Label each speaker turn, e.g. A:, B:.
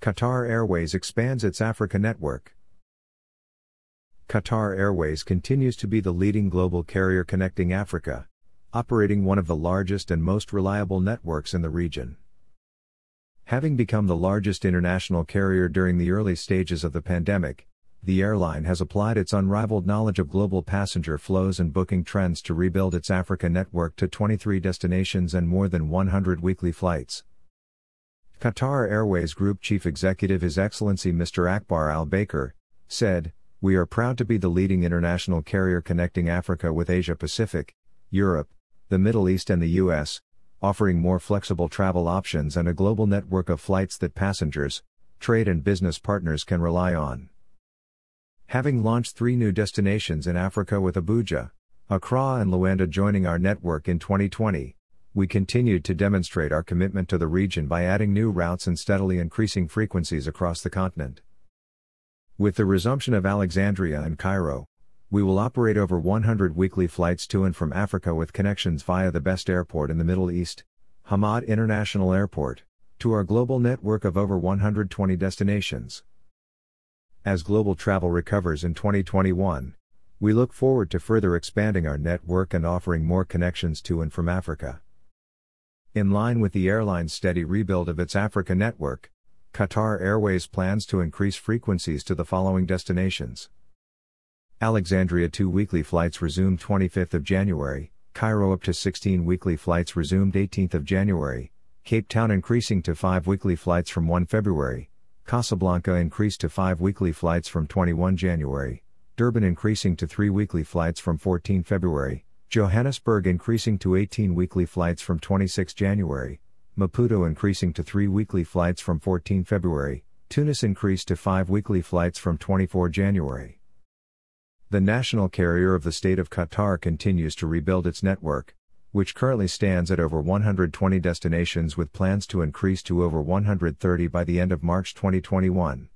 A: Qatar Airways expands its Africa network. Qatar Airways continues to be the leading global carrier connecting Africa, operating one of the largest and most reliable networks in the region. Having become the largest international carrier during the early stages of the pandemic, the airline has applied its unrivaled knowledge of global passenger flows and booking trends to rebuild its Africa network to 23 destinations and more than 100 weekly flights. Qatar Airways Group Chief Executive His Excellency Mr. Akbar Al Baker, said, We are proud to be the leading international carrier connecting Africa with Asia Pacific, Europe, the Middle East, and the U.S., offering more flexible travel options and a global network of flights that passengers, trade, and business partners can rely on. Having launched three new destinations in Africa with Abuja, Accra, and Luanda joining our network in 2020, we continued to demonstrate our commitment to the region by adding new routes and steadily increasing frequencies across the continent. With the resumption of Alexandria and Cairo, we will operate over 100 weekly flights to and from Africa with connections via the best airport in the Middle East, Hamad International Airport, to our global network of over 120 destinations. As global travel recovers in 2021, we look forward to further expanding our network and offering more connections to and from Africa. In line with the airline's steady rebuild of its Africa network, Qatar Airways plans to increase frequencies to the following destinations. Alexandria 2 weekly flights resumed 25th of January, Cairo up to 16 weekly flights resumed 18th of January, Cape Town increasing to 5 weekly flights from 1 February, Casablanca increased to 5 weekly flights from 21 January, Durban increasing to 3 weekly flights from 14 February, Johannesburg increasing to 18 weekly flights from 26 January, Maputo increasing to 3 weekly flights from 14 February, Tunis increased to 5 weekly flights from 24 January. The national carrier of the state of Qatar continues to rebuild its network, which currently stands at over 120 destinations with plans to increase to over 130 by the end of March 2021.